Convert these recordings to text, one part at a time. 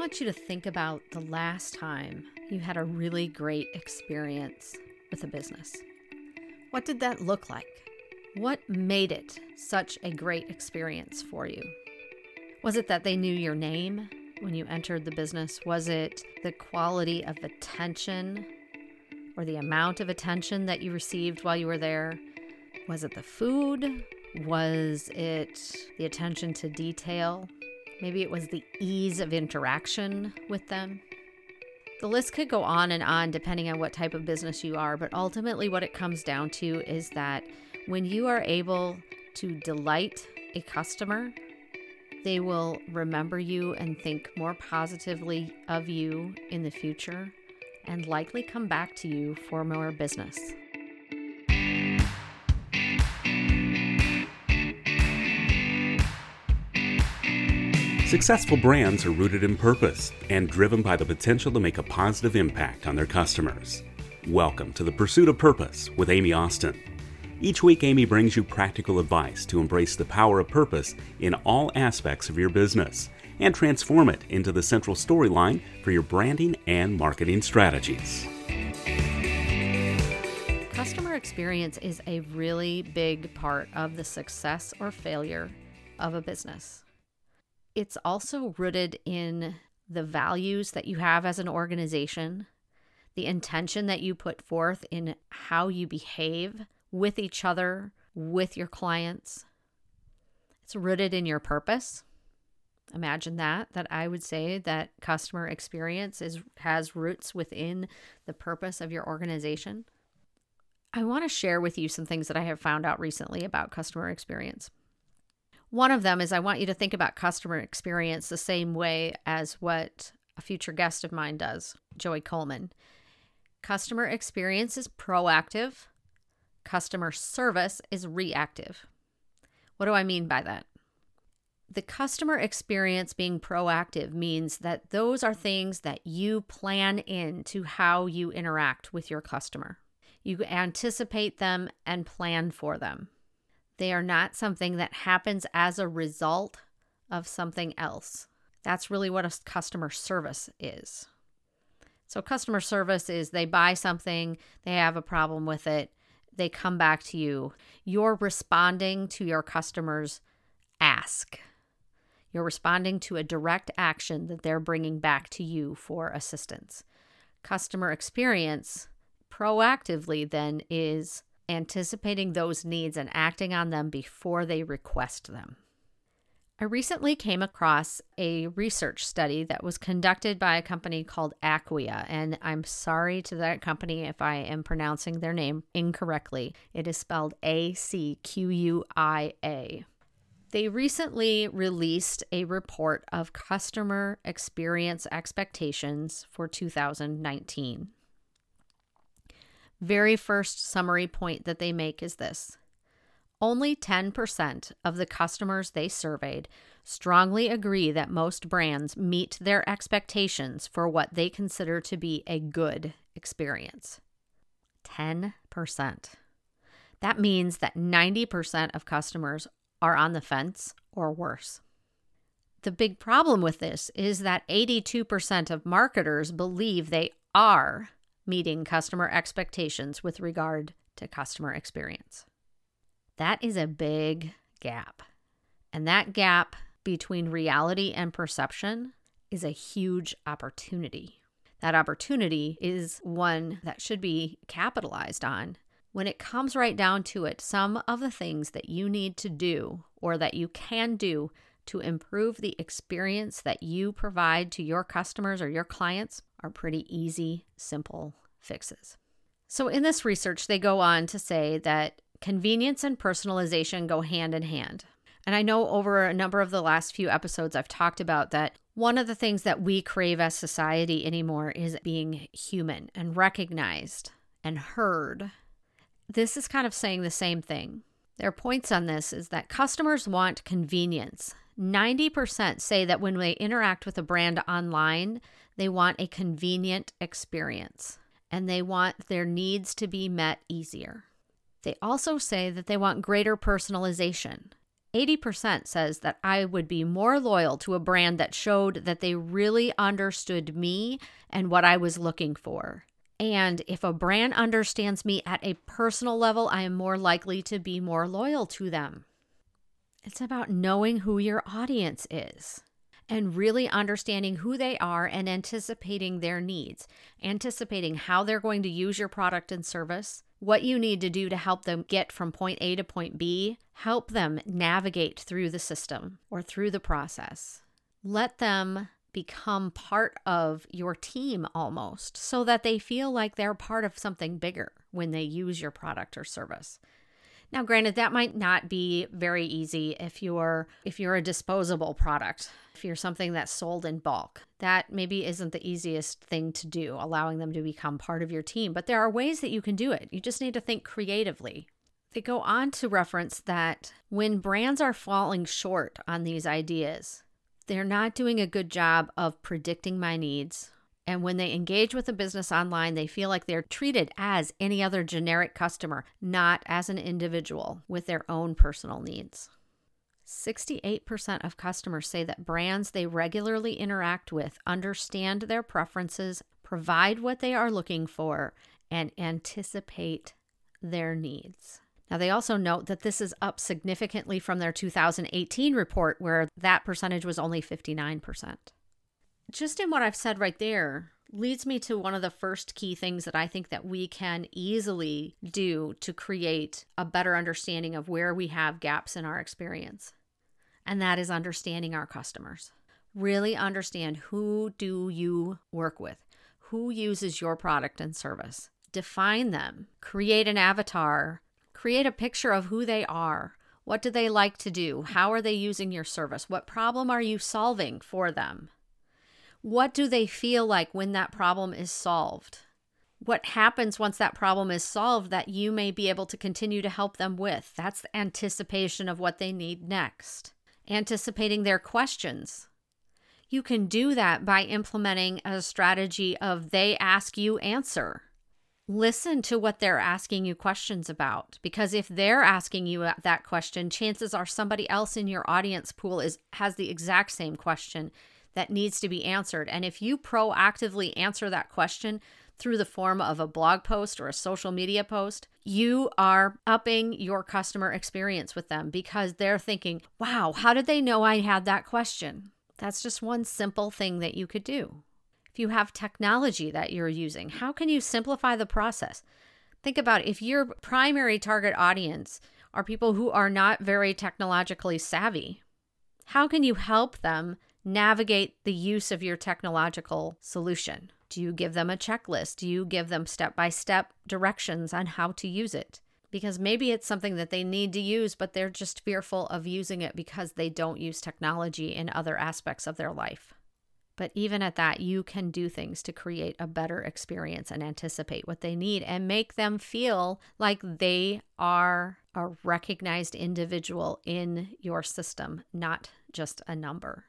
want you to think about the last time you had a really great experience with a business. What did that look like? What made it such a great experience for you? Was it that they knew your name when you entered the business? Was it the quality of attention or the amount of attention that you received while you were there? Was it the food? Was it the attention to detail? Maybe it was the ease of interaction with them. The list could go on and on depending on what type of business you are, but ultimately, what it comes down to is that when you are able to delight a customer, they will remember you and think more positively of you in the future and likely come back to you for more business. Successful brands are rooted in purpose and driven by the potential to make a positive impact on their customers. Welcome to the Pursuit of Purpose with Amy Austin. Each week, Amy brings you practical advice to embrace the power of purpose in all aspects of your business and transform it into the central storyline for your branding and marketing strategies. Customer experience is a really big part of the success or failure of a business it's also rooted in the values that you have as an organization, the intention that you put forth in how you behave with each other, with your clients. It's rooted in your purpose. Imagine that that I would say that customer experience is has roots within the purpose of your organization. I want to share with you some things that I have found out recently about customer experience. One of them is I want you to think about customer experience the same way as what a future guest of mine does, Joey Coleman. Customer experience is proactive, customer service is reactive. What do I mean by that? The customer experience being proactive means that those are things that you plan into how you interact with your customer. You anticipate them and plan for them. They are not something that happens as a result of something else. That's really what a customer service is. So, customer service is they buy something, they have a problem with it, they come back to you. You're responding to your customer's ask. You're responding to a direct action that they're bringing back to you for assistance. Customer experience proactively then is anticipating those needs and acting on them before they request them. I recently came across a research study that was conducted by a company called Acquia, and I'm sorry to that company if I am pronouncing their name incorrectly. It is spelled A C Q U I A. They recently released a report of customer experience expectations for 2019 very first summary point that they make is this only 10% of the customers they surveyed strongly agree that most brands meet their expectations for what they consider to be a good experience. 10%. That means that 90% of customers are on the fence or worse. The big problem with this is that 82% of marketers believe they are meeting customer expectations with regard to customer experience. That is a big gap. And that gap between reality and perception is a huge opportunity. That opportunity is one that should be capitalized on. When it comes right down to it, some of the things that you need to do or that you can do to improve the experience that you provide to your customers or your clients are pretty easy, simple fixes. So, in this research, they go on to say that convenience and personalization go hand in hand. And I know over a number of the last few episodes, I've talked about that one of the things that we crave as society anymore is being human and recognized and heard. This is kind of saying the same thing. Their points on this is that customers want convenience. 90% say that when they interact with a brand online, they want a convenient experience and they want their needs to be met easier. They also say that they want greater personalization. 80% says that I would be more loyal to a brand that showed that they really understood me and what I was looking for. And if a brand understands me at a personal level, I am more likely to be more loyal to them. It's about knowing who your audience is and really understanding who they are and anticipating their needs, anticipating how they're going to use your product and service, what you need to do to help them get from point A to point B, help them navigate through the system or through the process. Let them become part of your team almost so that they feel like they're part of something bigger when they use your product or service. Now granted that might not be very easy if you're if you're a disposable product, if you're something that's sold in bulk. That maybe isn't the easiest thing to do, allowing them to become part of your team, but there are ways that you can do it. You just need to think creatively. They go on to reference that when brands are falling short on these ideas, they're not doing a good job of predicting my needs and when they engage with a business online, they feel like they're treated as any other generic customer, not as an individual with their own personal needs. 68% of customers say that brands they regularly interact with understand their preferences, provide what they are looking for, and anticipate their needs. Now, they also note that this is up significantly from their 2018 report, where that percentage was only 59% just in what I've said right there leads me to one of the first key things that I think that we can easily do to create a better understanding of where we have gaps in our experience. And that is understanding our customers. Really understand who do you work with? Who uses your product and service? Define them. Create an avatar. Create a picture of who they are. What do they like to do? How are they using your service? What problem are you solving for them? What do they feel like when that problem is solved? What happens once that problem is solved that you may be able to continue to help them with? That's the anticipation of what they need next. Anticipating their questions. You can do that by implementing a strategy of they ask you answer. Listen to what they're asking you questions about because if they're asking you that question, chances are somebody else in your audience pool is has the exact same question that needs to be answered. And if you proactively answer that question through the form of a blog post or a social media post, you are upping your customer experience with them because they're thinking, wow, how did they know I had that question? That's just one simple thing that you could do. If you have technology that you're using, how can you simplify the process? Think about if your primary target audience are people who are not very technologically savvy. How can you help them navigate the use of your technological solution? Do you give them a checklist? Do you give them step by step directions on how to use it? Because maybe it's something that they need to use, but they're just fearful of using it because they don't use technology in other aspects of their life. But even at that, you can do things to create a better experience and anticipate what they need and make them feel like they are a recognized individual in your system, not just a number.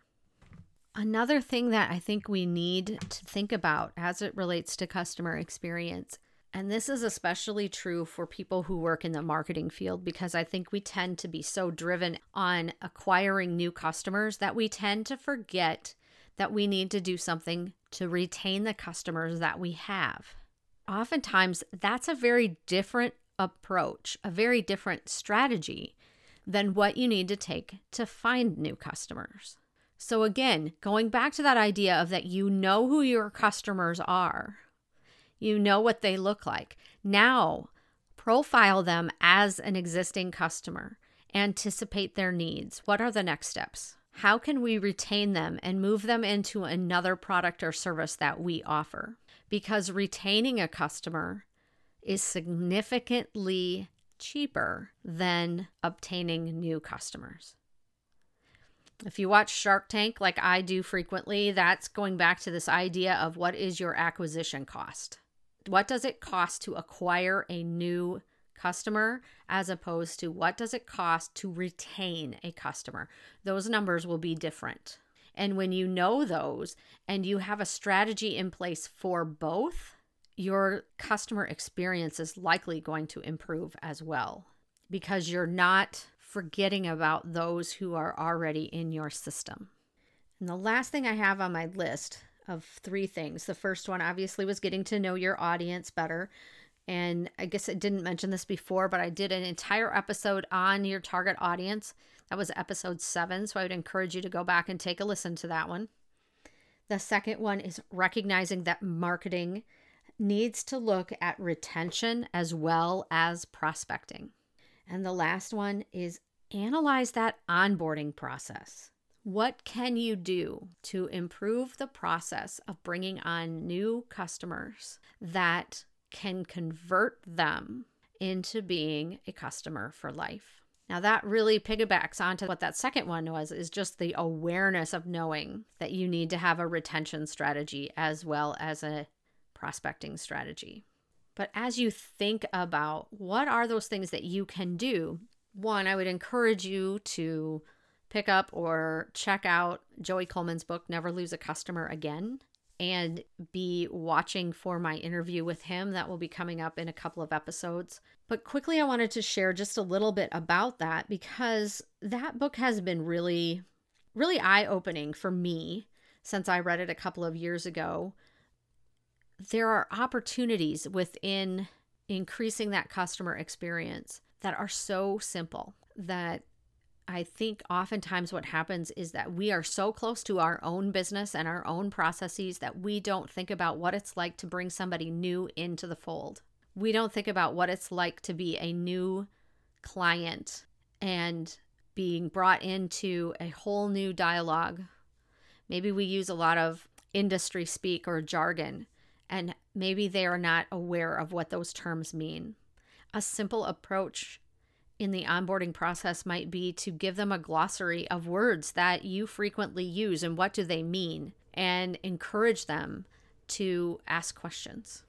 Another thing that I think we need to think about as it relates to customer experience, and this is especially true for people who work in the marketing field because I think we tend to be so driven on acquiring new customers that we tend to forget that we need to do something to retain the customers that we have. Oftentimes, that's a very different approach, a very different strategy than what you need to take to find new customers. So, again, going back to that idea of that you know who your customers are, you know what they look like. Now, profile them as an existing customer, anticipate their needs. What are the next steps? How can we retain them and move them into another product or service that we offer? Because retaining a customer is significantly cheaper than obtaining new customers. If you watch Shark Tank like I do frequently, that's going back to this idea of what is your acquisition cost? What does it cost to acquire a new customer as opposed to what does it cost to retain a customer? Those numbers will be different. And when you know those and you have a strategy in place for both, your customer experience is likely going to improve as well because you're not forgetting about those who are already in your system. And the last thing I have on my list of three things the first one, obviously, was getting to know your audience better. And I guess I didn't mention this before, but I did an entire episode on your target audience. That was episode seven. So I would encourage you to go back and take a listen to that one. The second one is recognizing that marketing needs to look at retention as well as prospecting. And the last one is analyze that onboarding process. What can you do to improve the process of bringing on new customers that can convert them into being a customer for life? Now, that really piggybacks onto what that second one was is just the awareness of knowing that you need to have a retention strategy as well as a prospecting strategy. But as you think about what are those things that you can do, one, I would encourage you to pick up or check out Joey Coleman's book, Never Lose a Customer Again, and be watching for my interview with him. That will be coming up in a couple of episodes. But quickly, I wanted to share just a little bit about that because that book has been really, really eye opening for me since I read it a couple of years ago there are opportunities within increasing that customer experience that are so simple that I think oftentimes what happens is that we are so close to our own business and our own processes that we don't think about what it's like to bring somebody new into the fold. We don't think about what it's like to be a new client and being brought into a whole new dialogue. Maybe we use a lot of industry speak or jargon and maybe they are not aware of what those terms mean. A simple approach in the onboarding process might be to give them a glossary of words that you frequently use and what do they mean and encourage them to ask questions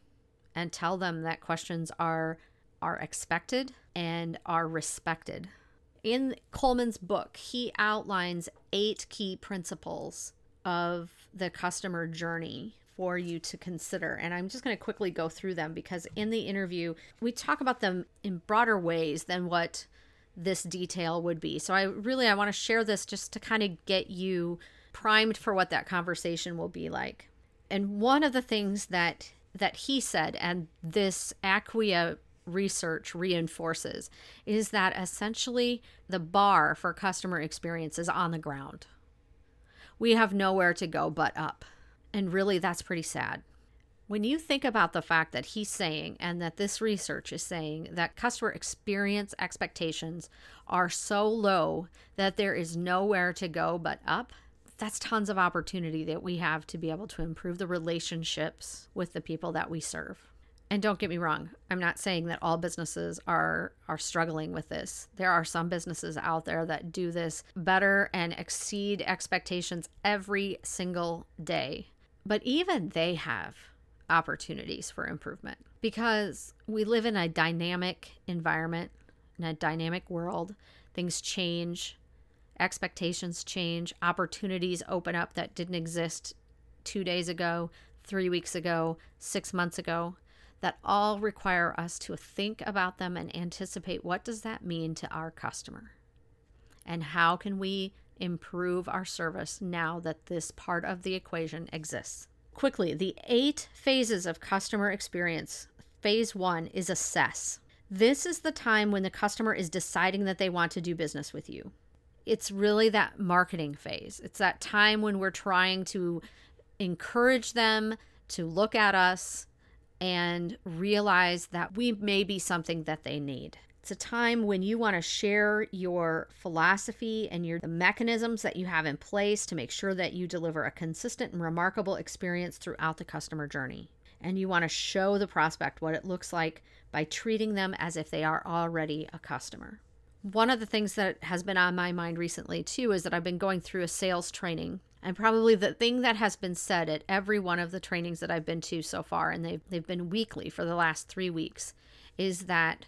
and tell them that questions are are expected and are respected. In Coleman's book, he outlines eight key principles of the customer journey for you to consider. And I'm just going to quickly go through them because in the interview, we talk about them in broader ways than what this detail would be. So I really I want to share this just to kind of get you primed for what that conversation will be like. And one of the things that that he said and this Acquia research reinforces is that essentially the bar for customer experience is on the ground. We have nowhere to go but up. And really, that's pretty sad. When you think about the fact that he's saying, and that this research is saying, that customer experience expectations are so low that there is nowhere to go but up, that's tons of opportunity that we have to be able to improve the relationships with the people that we serve. And don't get me wrong, I'm not saying that all businesses are are struggling with this. There are some businesses out there that do this better and exceed expectations every single day. But even they have opportunities for improvement because we live in a dynamic environment, in a dynamic world. Things change, expectations change, opportunities open up that didn't exist two days ago, three weeks ago, six months ago that all require us to think about them and anticipate what does that mean to our customer and how can we improve our service now that this part of the equation exists. Quickly, the eight phases of customer experience. Phase one is assess. This is the time when the customer is deciding that they want to do business with you. It's really that marketing phase. It's that time when we're trying to encourage them to look at us and realize that we may be something that they need. It's a time when you want to share your philosophy and your the mechanisms that you have in place to make sure that you deliver a consistent and remarkable experience throughout the customer journey. And you want to show the prospect what it looks like by treating them as if they are already a customer. One of the things that has been on my mind recently too is that I've been going through a sales training and probably the thing that has been said at every one of the trainings that I've been to so far, and they've, they've been weekly for the last three weeks, is that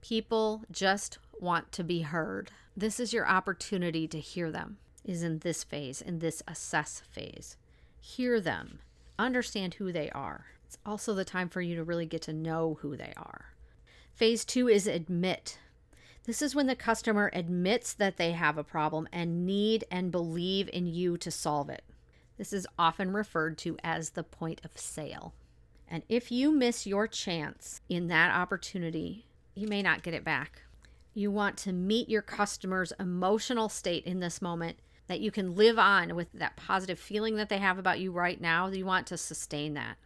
People just want to be heard. This is your opportunity to hear them, is in this phase, in this assess phase. Hear them, understand who they are. It's also the time for you to really get to know who they are. Phase two is admit. This is when the customer admits that they have a problem and need and believe in you to solve it. This is often referred to as the point of sale. And if you miss your chance in that opportunity, you may not get it back. You want to meet your customer's emotional state in this moment that you can live on with that positive feeling that they have about you right now. You want to sustain that.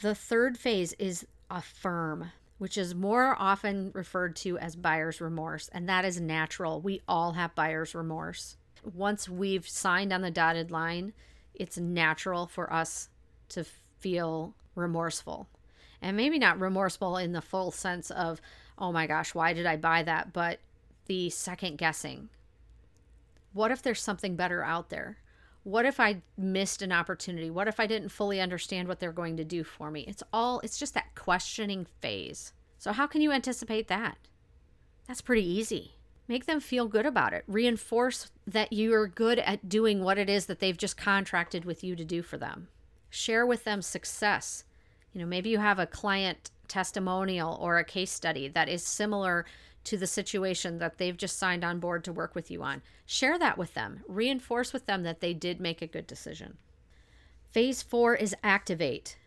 The third phase is affirm, which is more often referred to as buyer's remorse, and that is natural. We all have buyer's remorse. Once we've signed on the dotted line, it's natural for us to feel remorseful. And maybe not remorseful in the full sense of, oh my gosh, why did I buy that? But the second guessing. What if there's something better out there? What if I missed an opportunity? What if I didn't fully understand what they're going to do for me? It's all, it's just that questioning phase. So, how can you anticipate that? That's pretty easy. Make them feel good about it. Reinforce that you're good at doing what it is that they've just contracted with you to do for them. Share with them success. You know, maybe you have a client testimonial or a case study that is similar to the situation that they've just signed on board to work with you on. Share that with them. Reinforce with them that they did make a good decision. Phase four is activate.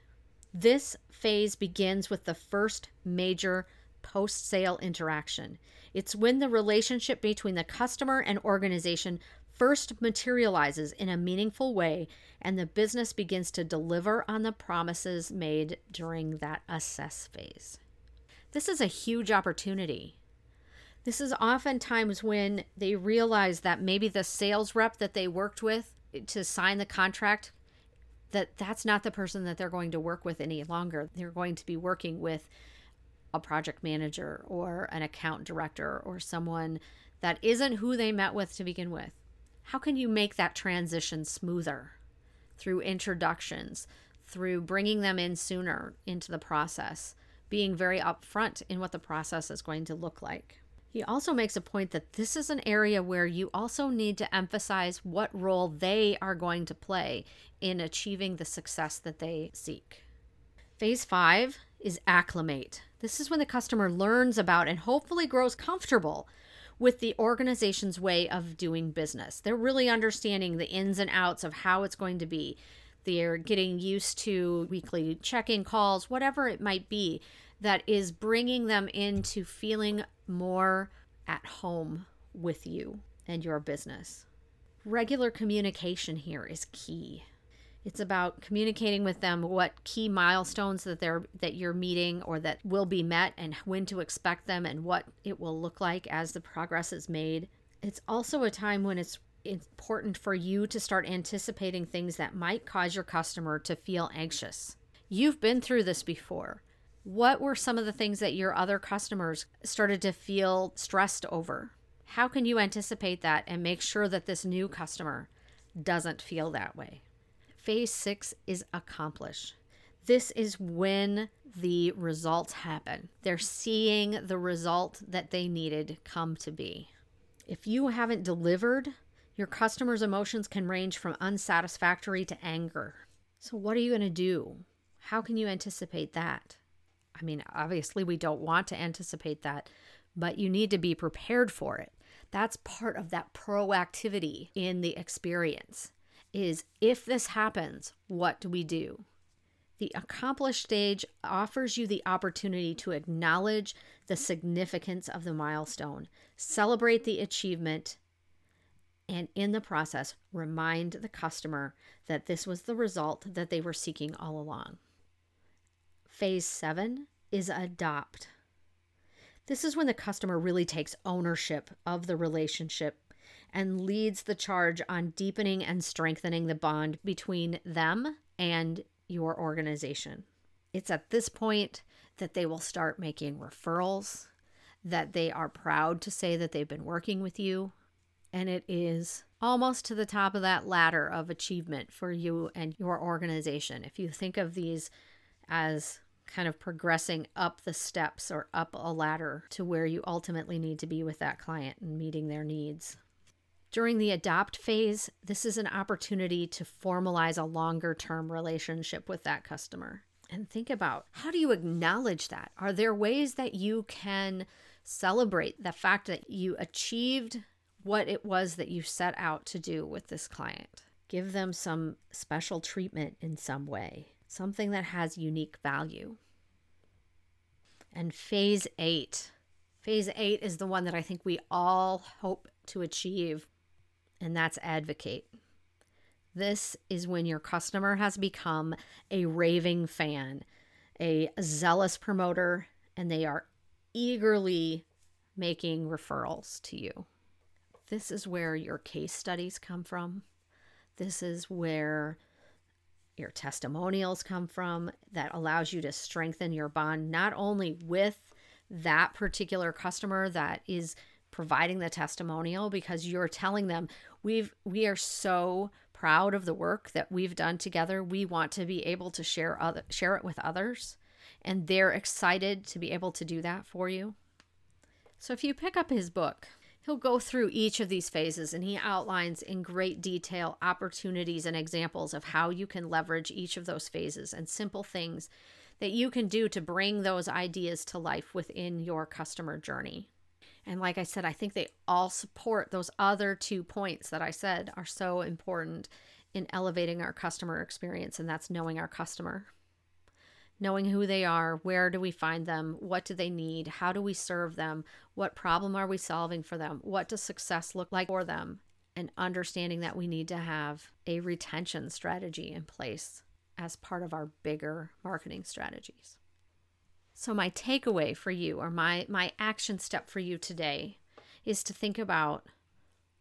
This phase begins with the first major post sale interaction. It's when the relationship between the customer and organization first materializes in a meaningful way and the business begins to deliver on the promises made during that assess phase. This is a huge opportunity. This is oftentimes when they realize that maybe the sales rep that they worked with to sign the contract that that's not the person that they're going to work with any longer. They're going to be working with a project manager or an account director or someone that isn't who they met with to begin with. How can you make that transition smoother? Through introductions, through bringing them in sooner into the process, being very upfront in what the process is going to look like. He also makes a point that this is an area where you also need to emphasize what role they are going to play in achieving the success that they seek. Phase five is acclimate. This is when the customer learns about and hopefully grows comfortable with the organization's way of doing business. They're really understanding the ins and outs of how it's going to be. They're getting used to weekly check in calls, whatever it might be, that is bringing them into feeling more at home with you and your business. Regular communication here is key. It's about communicating with them what key milestones that they're that you're meeting or that will be met and when to expect them and what it will look like as the progress is made. It's also a time when it's important for you to start anticipating things that might cause your customer to feel anxious. You've been through this before. What were some of the things that your other customers started to feel stressed over? How can you anticipate that and make sure that this new customer doesn't feel that way? Phase six is accomplished. This is when the results happen. They're seeing the result that they needed come to be. If you haven't delivered, your customers' emotions can range from unsatisfactory to anger. So, what are you going to do? How can you anticipate that? I mean, obviously, we don't want to anticipate that, but you need to be prepared for it. That's part of that proactivity in the experience is if this happens, what do we do? The accomplished stage offers you the opportunity to acknowledge the significance of the milestone, celebrate the achievement, and in the process, remind the customer that this was the result that they were seeking all along. Phase seven is adopt. This is when the customer really takes ownership of the relationship and leads the charge on deepening and strengthening the bond between them and your organization. It's at this point that they will start making referrals, that they are proud to say that they've been working with you, and it is almost to the top of that ladder of achievement for you and your organization. If you think of these as kind of progressing up the steps or up a ladder to where you ultimately need to be with that client and meeting their needs. During the adopt phase, this is an opportunity to formalize a longer term relationship with that customer. And think about how do you acknowledge that? Are there ways that you can Celebrate the fact that you achieved what it was that you set out to do with this client. Give them some special treatment in some way, something that has unique value. And phase eight. Phase eight is the one that I think we all hope to achieve, and that's advocate. This is when your customer has become a raving fan, a zealous promoter, and they are eagerly making referrals to you. This is where your case studies come from. This is where your testimonials come from that allows you to strengthen your bond not only with that particular customer that is providing the testimonial because you're telling them we've we are so proud of the work that we've done together. We want to be able to share other share it with others. And they're excited to be able to do that for you. So if you pick up his book He'll go through each of these phases and he outlines in great detail opportunities and examples of how you can leverage each of those phases and simple things that you can do to bring those ideas to life within your customer journey. And like I said, I think they all support those other two points that I said are so important in elevating our customer experience, and that's knowing our customer knowing who they are, where do we find them, what do they need, how do we serve them, what problem are we solving for them, what does success look like for them, and understanding that we need to have a retention strategy in place as part of our bigger marketing strategies. So my takeaway for you or my my action step for you today is to think about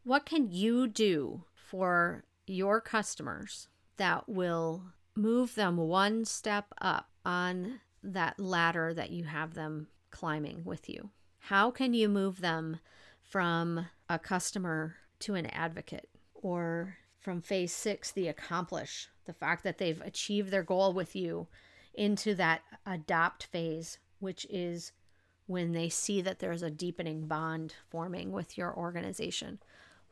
what can you do for your customers that will move them one step up on that ladder that you have them climbing with you? How can you move them from a customer to an advocate or from phase six, the accomplish, the fact that they've achieved their goal with you into that adopt phase, which is when they see that there's a deepening bond forming with your organization?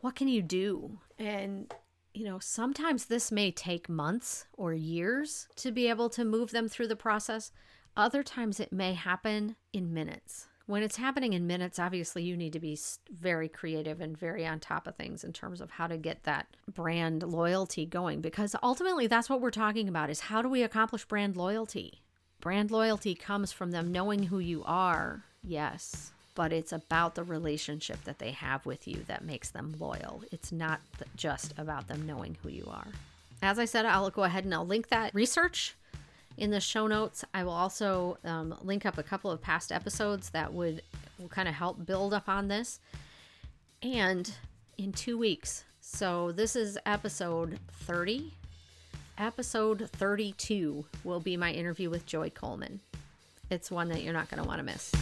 What can you do? And you know, sometimes this may take months or years to be able to move them through the process. Other times it may happen in minutes. When it's happening in minutes, obviously you need to be very creative and very on top of things in terms of how to get that brand loyalty going because ultimately that's what we're talking about is how do we accomplish brand loyalty? Brand loyalty comes from them knowing who you are. Yes but it's about the relationship that they have with you that makes them loyal. It's not just about them knowing who you are. As I said, I'll go ahead and I'll link that research in the show notes. I will also um, link up a couple of past episodes that would will kind of help build up on this. And in two weeks, so this is episode 30. Episode 32 will be my interview with Joey Coleman. It's one that you're not going to want to miss.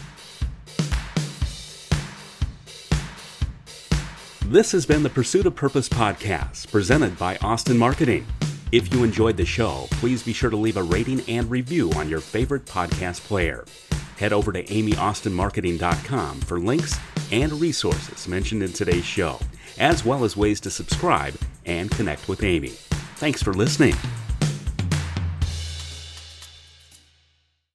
This has been the Pursuit of Purpose podcast presented by Austin Marketing. If you enjoyed the show, please be sure to leave a rating and review on your favorite podcast player. Head over to amyaustinmarketing.com for links and resources mentioned in today's show, as well as ways to subscribe and connect with Amy. Thanks for listening.